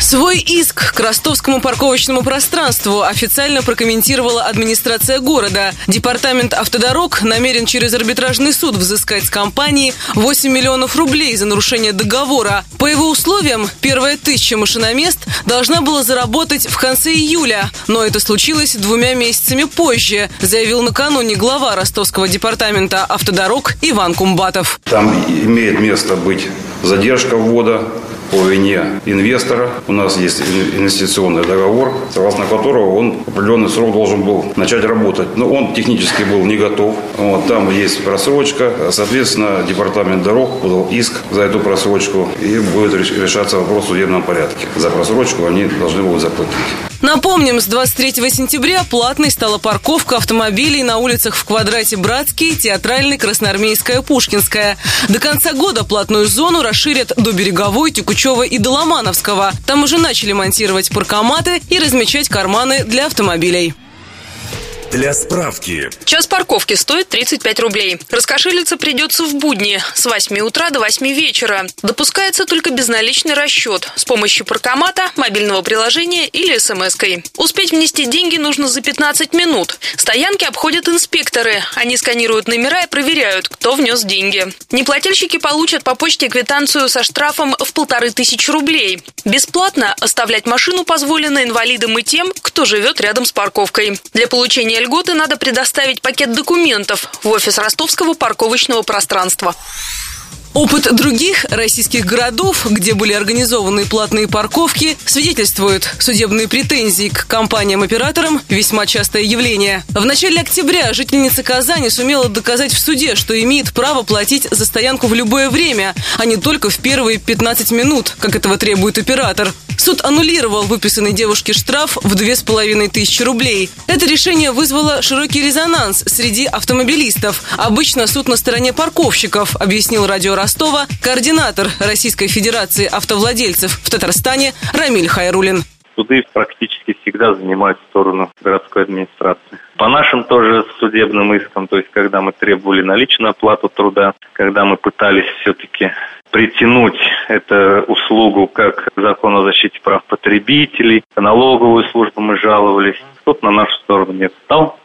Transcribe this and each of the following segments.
Свой иск к ростовскому парковочному пространству официально прокомментировала администрация города. Департамент автодорог намерен через арбитражный суд взыскать с компании 8 миллионов рублей за нарушение договора. По его условиям, первая тысяча машиномест должна была заработать в конце июля, но это случилось двумя месяцами позже, заявил накануне глава ростовского департамента автодорог Иван Кумбатов. Там имеет место быть задержка ввода по вине инвестора. У нас есть инвестиционный договор, согласно которого он определенный срок должен был начать работать. Но он технически был не готов. Вот, там есть просрочка. Соответственно, департамент дорог подал иск за эту просрочку и будет решаться вопрос в судебном порядке. За просрочку они должны будут заплатить. Напомним, с 23 сентября платной стала парковка автомобилей на улицах в квадрате Братский, Театральный, Красноармейская, Пушкинская. До конца года платную зону расширят до Береговой, Текучева и Доломановского. Там уже начали монтировать паркоматы и размечать карманы для автомобилей. Для справки. Час парковки стоит 35 рублей. Раскошелиться придется в будни с 8 утра до 8 вечера. Допускается только безналичный расчет с помощью паркомата, мобильного приложения или смс-кой. Успеть внести деньги нужно за 15 минут. Стоянки обходят инспекторы. Они сканируют номера и проверяют, кто внес деньги. Неплательщики получат по почте квитанцию со штрафом в полторы тысячи рублей. Бесплатно оставлять машину позволено инвалидам и тем, кто живет рядом с парковкой. Для получения льготы надо предоставить пакет документов в офис ростовского парковочного пространства. Опыт других российских городов, где были организованы платные парковки, свидетельствует. Судебные претензии к компаниям-операторам – весьма частое явление. В начале октября жительница Казани сумела доказать в суде, что имеет право платить за стоянку в любое время, а не только в первые 15 минут, как этого требует оператор. Суд аннулировал выписанный девушке штраф в две с половиной тысячи рублей. Это решение вызвало широкий резонанс среди автомобилистов. Обычно суд на стороне парковщиков, объяснил радио Ростова координатор Российской Федерации автовладельцев в Татарстане Рамиль Хайрулин. Суды практически всегда занимают сторону городской администрации. По нашим тоже судебным искам, то есть когда мы требовали наличную оплату труда, когда мы пытались все-таки притянуть эту услугу как закон о защите прав потребителей, налоговую службу мы жаловались. Суд на нашу сторону не встал,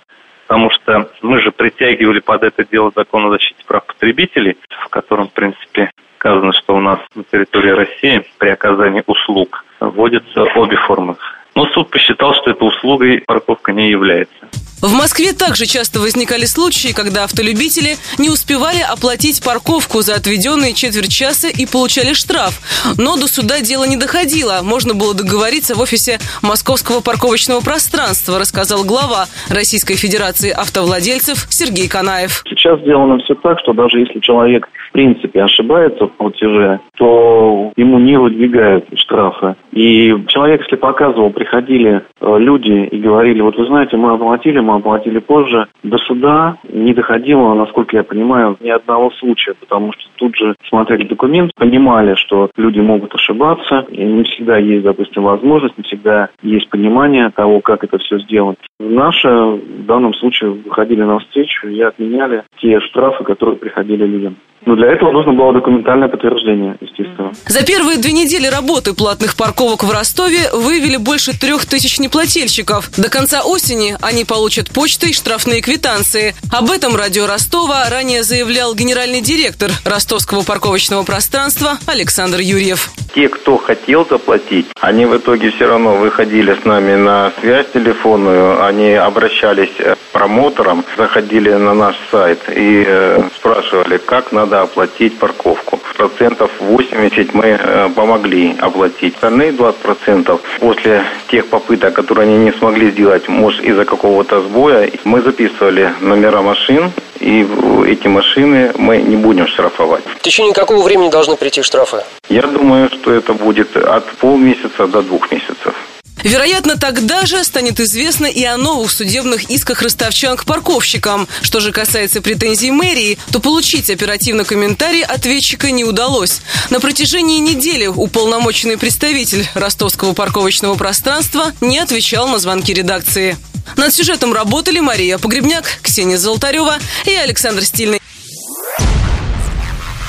потому что мы же притягивали под это дело закон о защите прав потребителей, в котором, в принципе, сказано, что у нас на территории России при оказании услуг вводятся обе формы. Но суд посчитал, что этой услугой парковка не является. В Москве также часто возникали случаи, когда автолюбители не успевали оплатить парковку за отведенные четверть часа и получали штраф. Но до суда дело не доходило. Можно было договориться в офисе Московского парковочного пространства, рассказал глава Российской Федерации автовладельцев Сергей Канаев. Сейчас сделано все так, что даже если человек в принципе ошибается в платеже, то ему не выдвигают штрафы. И человек, если показывал, приходили э, люди и говорили, вот вы знаете, мы оплатили, мы оплатили позже, до суда не доходило, насколько я понимаю, ни одного случая, потому что тут же смотрели документ, понимали, что люди могут ошибаться, и не всегда есть, допустим, возможность, не всегда есть понимание того, как это все сделать. Наши в данном случае выходили навстречу и отменяли те штрафы, которые приходили людям. Но для этого нужно было документальное подтверждение, естественно. За первые две недели работы платных парковок в Ростове выявили больше трех тысяч неплательщиков. До конца осени они получат почтой штрафные квитанции. Об этом радио Ростова ранее заявлял генеральный директор ростовского парковочного пространства Александр Юрьев. Те, кто хотел заплатить, они в итоге все равно выходили с нами на связь телефонную, они обращались к промоторам, заходили на наш сайт и э, спрашивали, как надо оплатить парковку. Процентов 80 мы э, помогли оплатить. Остальные 20 процентов после тех попыток, которые они не смогли сделать, может из-за какого-то сбоя, мы записывали номера машин, и эти машины мы не будем штрафовать. В течение какого времени должны прийти штрафы? Я думаю, что это будет от полмесяца до двух месяцев. Вероятно, тогда же станет известно и о новых судебных исках ростовчан к парковщикам. Что же касается претензий мэрии, то получить оперативно комментарий ответчика не удалось. На протяжении недели уполномоченный представитель ростовского парковочного пространства не отвечал на звонки редакции. Над сюжетом работали Мария Погребняк, Ксения Золотарева и Александр Стильный.